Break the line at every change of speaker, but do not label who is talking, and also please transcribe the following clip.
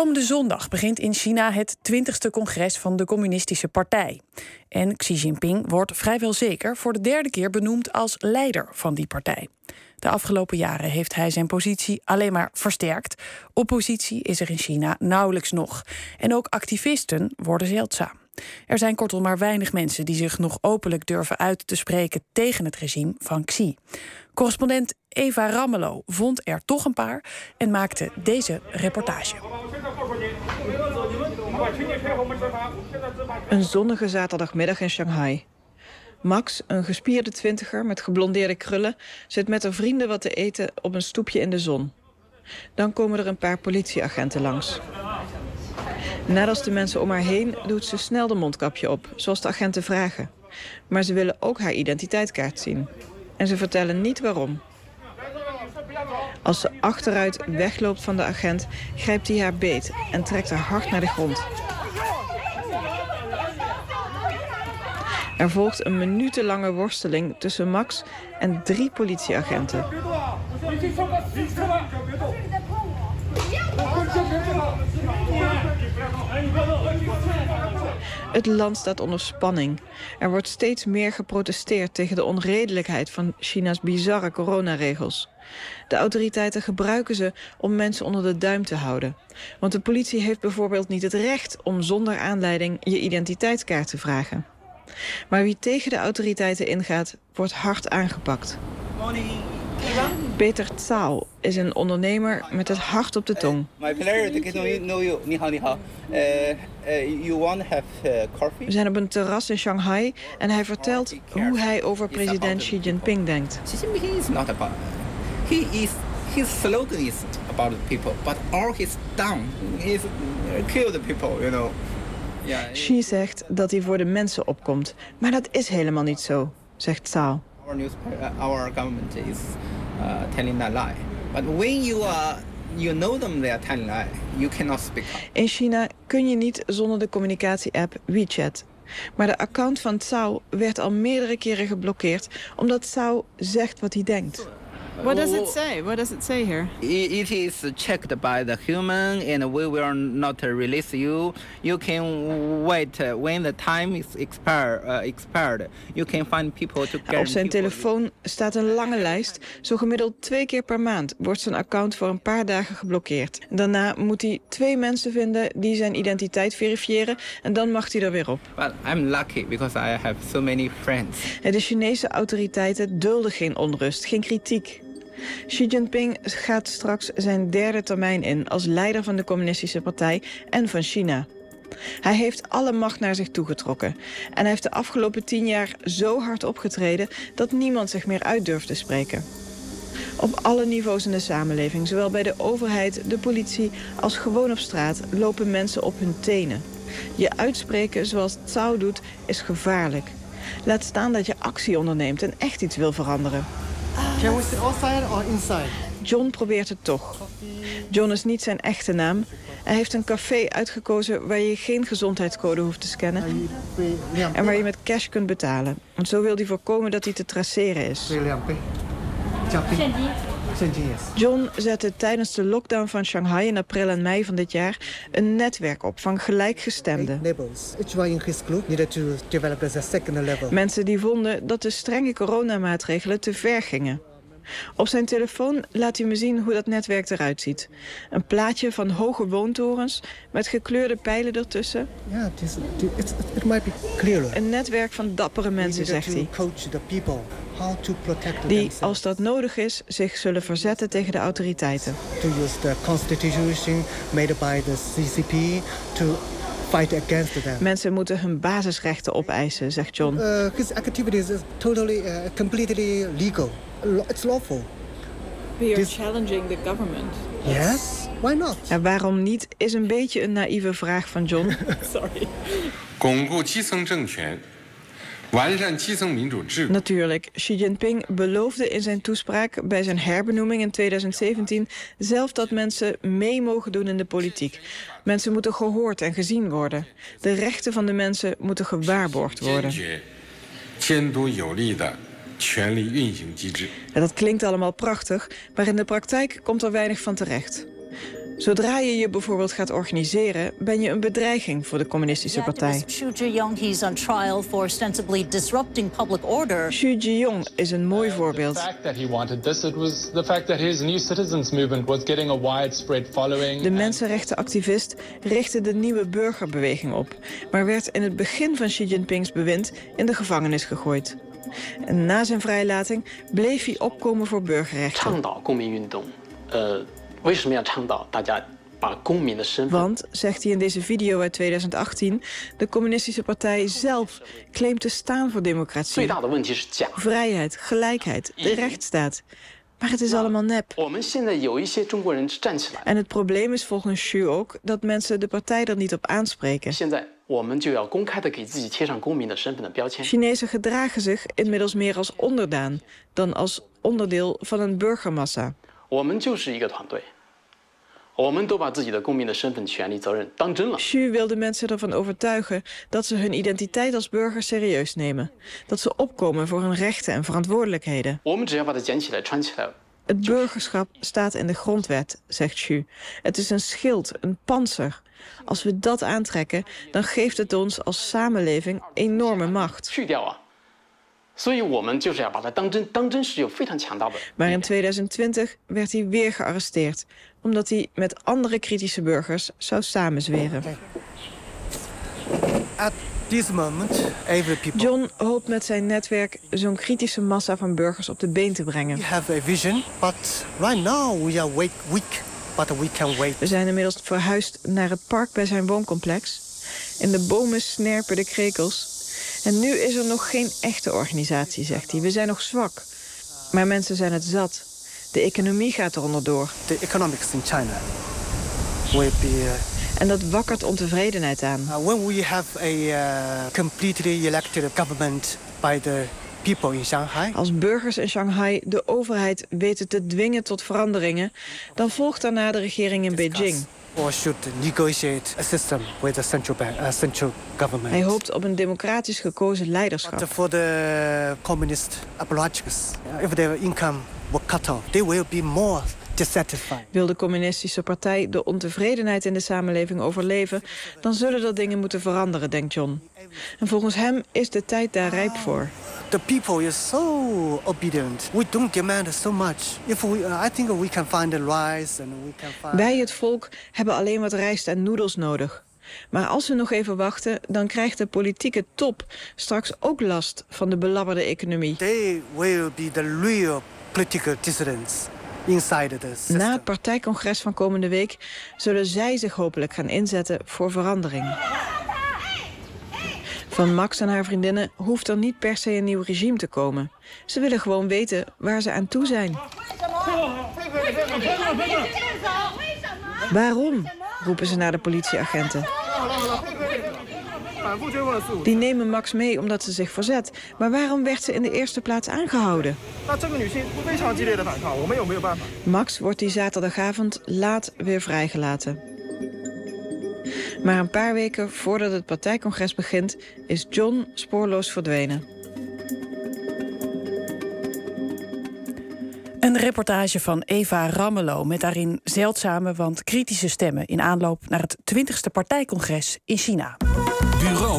Komende zondag begint in China het 20ste congres van de Communistische Partij. En Xi Jinping wordt vrijwel zeker voor de derde keer benoemd als leider van die partij. De afgelopen jaren heeft hij zijn positie alleen maar versterkt. Oppositie is er in China nauwelijks nog. En ook activisten worden zeldzaam. Er zijn kortom maar weinig mensen die zich nog openlijk durven uit te spreken tegen het regime van Xi. Correspondent Eva Rammelo vond er toch een paar en maakte deze reportage.
Een zonnige zaterdagmiddag in Shanghai. Max, een gespierde twintiger met geblondeerde krullen, zit met haar vrienden wat te eten op een stoepje in de zon. Dan komen er een paar politieagenten langs. Net als de mensen om haar heen doet ze snel de mondkapje op, zoals de agenten vragen. Maar ze willen ook haar identiteitskaart zien. En ze vertellen niet waarom. Als ze achteruit wegloopt van de agent, grijpt hij haar beet en trekt haar hard naar de grond. Er volgt een minutenlange worsteling tussen Max en drie politieagenten. Het land staat onder spanning. Er wordt steeds meer geprotesteerd tegen de onredelijkheid van China's bizarre coronaregels. De autoriteiten gebruiken ze om mensen onder de duim te houden. Want de politie heeft bijvoorbeeld niet het recht om zonder aanleiding je identiteitskaart te vragen. Maar wie tegen de autoriteiten ingaat, wordt hard aangepakt. Peter Tsao is een ondernemer met het hart op de tong. We zijn op een terras in Shanghai en hij vertelt hoe hij over president Xi Jinping denkt.
Xi Jinping is not about. He is his slogan is about the people, but all his done is kill the people, you know.
Xi zegt dat hij voor de mensen opkomt, maar dat is helemaal niet zo, zegt Tsao.
Our newspaper, our government is uh, telling that lie. But when you are you know them they are telling lie, you cannot speak.
In China kun je niet zonder de communicatie-app WeChat. Maar de account van Tsao werd al meerdere keren geblokkeerd... omdat Tsao zegt wat hij denkt.
What does it say? What does it say here?
It is checked by the human, and we will not release you. You can wait when the time is expired. Uh, expired. You can find people to.
Op zijn telefoon staat een lange lijst. Zo gemiddeld twee keer per maand wordt zijn account voor een paar dagen geblokkeerd. Daarna moet hij twee mensen vinden die zijn identiteit verifiëren en dan mag hij er weer op.
I'm lucky because I have so many friends.
De Chinese autoriteiten dulden geen onrust, geen kritiek. Xi Jinping gaat straks zijn derde termijn in als leider van de Communistische Partij en van China. Hij heeft alle macht naar zich toegetrokken. En hij heeft de afgelopen tien jaar zo hard opgetreden dat niemand zich meer uit durft te spreken. Op alle niveaus in de samenleving, zowel bij de overheid, de politie als gewoon op straat, lopen mensen op hun tenen. Je uitspreken zoals Tsao doet is gevaarlijk. Laat staan dat je actie onderneemt en echt iets wil veranderen.
Can we sit outside or inside?
John probeert het toch. John is niet zijn echte naam. Hij heeft een café uitgekozen waar je geen gezondheidscode hoeft te scannen. En waar je met cash kunt betalen. Want zo wil hij voorkomen dat hij te traceren is. John zette tijdens de lockdown van Shanghai in april en mei van dit jaar een netwerk op van gelijkgestemden. Mensen die vonden dat de strenge coronamaatregelen te ver gingen. Op zijn telefoon laat hij me zien hoe dat netwerk eruit ziet. Een plaatje van hoge woontorens met gekleurde pijlen ertussen.
Ja, it might be clearer.
Een netwerk van dappere mensen, zegt hij. Die, als dat nodig is, zich zullen verzetten tegen de autoriteiten.
To use the constitution made by the CCP to fight against them.
Mensen moeten hun basisrechten opeisen, zegt John.
Uh, his activities is totally, uh, completely legal. It's lawful.
We are challenging the government.
Yes, why not?
En waarom niet, is een beetje een naïeve vraag van John.
Sorry.
Natuurlijk, Xi Jinping beloofde in zijn toespraak bij zijn herbenoeming in 2017 zelf dat mensen mee mogen doen in de politiek. Mensen moeten gehoord en gezien worden. De rechten van de mensen moeten gewaarborgd worden. En dat klinkt allemaal prachtig, maar in de praktijk komt er weinig van terecht. Zodra je je bijvoorbeeld gaat organiseren, ben je een bedreiging voor de communistische partij.
Xu Zhiyong
is een mooi voorbeeld. De mensenrechtenactivist richtte de nieuwe burgerbeweging op, maar werd in het begin van Xi Jinpings bewind in de gevangenis gegooid. En na zijn vrijlating bleef hij opkomen voor burgerrechten. Want, zegt hij in deze video uit 2018, de communistische partij zelf claimt te staan voor democratie. Vrijheid, gelijkheid, de rechtsstaat. Maar het is allemaal nep.
Nou,
en het probleem is volgens Xu ook dat mensen de partij er niet op aanspreken. Chinezen gedragen zich inmiddels meer als onderdaan dan als onderdeel van een burgermassa.
我们就是一个团队，我们都把自己的公民的身份、权利、责任当真了。
Xu wil de mensen ervan overtuigen dat ze hun identiteit als burger serieus nemen. Dat ze opkomen voor hun rechten en verantwoordelijkheden.
我们只要把它捡起来、穿起来，
Het burgerschap staat in de grondwet, zegt Xu. Het is een schild, een panzer. Als we dat aantrekken, dan geeft het ons als samenleving enorme macht. Maar in 2020 werd hij weer gearresteerd... omdat hij met andere kritische burgers zou samenzweren.
At this moment, every people
John hoopt met zijn netwerk zo'n kritische massa van burgers op de been te brengen.
We
zijn inmiddels verhuisd naar het park bij zijn wooncomplex. In de bomen snerpen de krekels. En nu is er nog geen echte organisatie, zegt hij. We zijn nog zwak. Maar mensen zijn het zat. De economie gaat eronder door.
The economics in China will be. Uh,
En dat wakkert ontevredenheid aan.
Uh, when we have a uh, completely elected government by the people in Shanghai,
Als burgers in Shanghai de overheid weten te dwingen tot veranderingen... dan volgt daarna de regering in Beijing.
Or should negotiate a system with the central bank, uh, central government.
Hij hoopt op een democratisch gekozen
But
leiderschap.
for the communist apparatchiks, if their income were cut off, they will be more
Wil de communistische partij de ontevredenheid in de samenleving overleven... dan zullen er dingen moeten veranderen, denkt John. En volgens hem is de tijd daar rijp voor.
The people is so obedient. We don't demand so much. If we, uh, I think we can find the rice and we can find.
Wij, het volk, hebben alleen wat rijst en noedels nodig. Maar als we nog even wachten, dan krijgt de politieke top straks ook last van de belabberde economie.
They will be the real political dissidents.
Na het partijcongres van komende week zullen zij zich hopelijk gaan inzetten voor verandering. Van Max en haar vriendinnen hoeft er niet per se een nieuw regime te komen. Ze willen gewoon weten waar ze aan toe zijn. Waarom? roepen ze naar de politieagenten. Die nemen Max mee omdat ze zich verzet. Maar waarom werd ze in de eerste plaats aangehouden? Max wordt die zaterdagavond laat weer vrijgelaten. Maar een paar weken voordat het partijcongres begint... is John spoorloos verdwenen.
Een reportage van Eva Rammelo met daarin zeldzame, want kritische stemmen in aanloop naar het 20e partijcongres in China.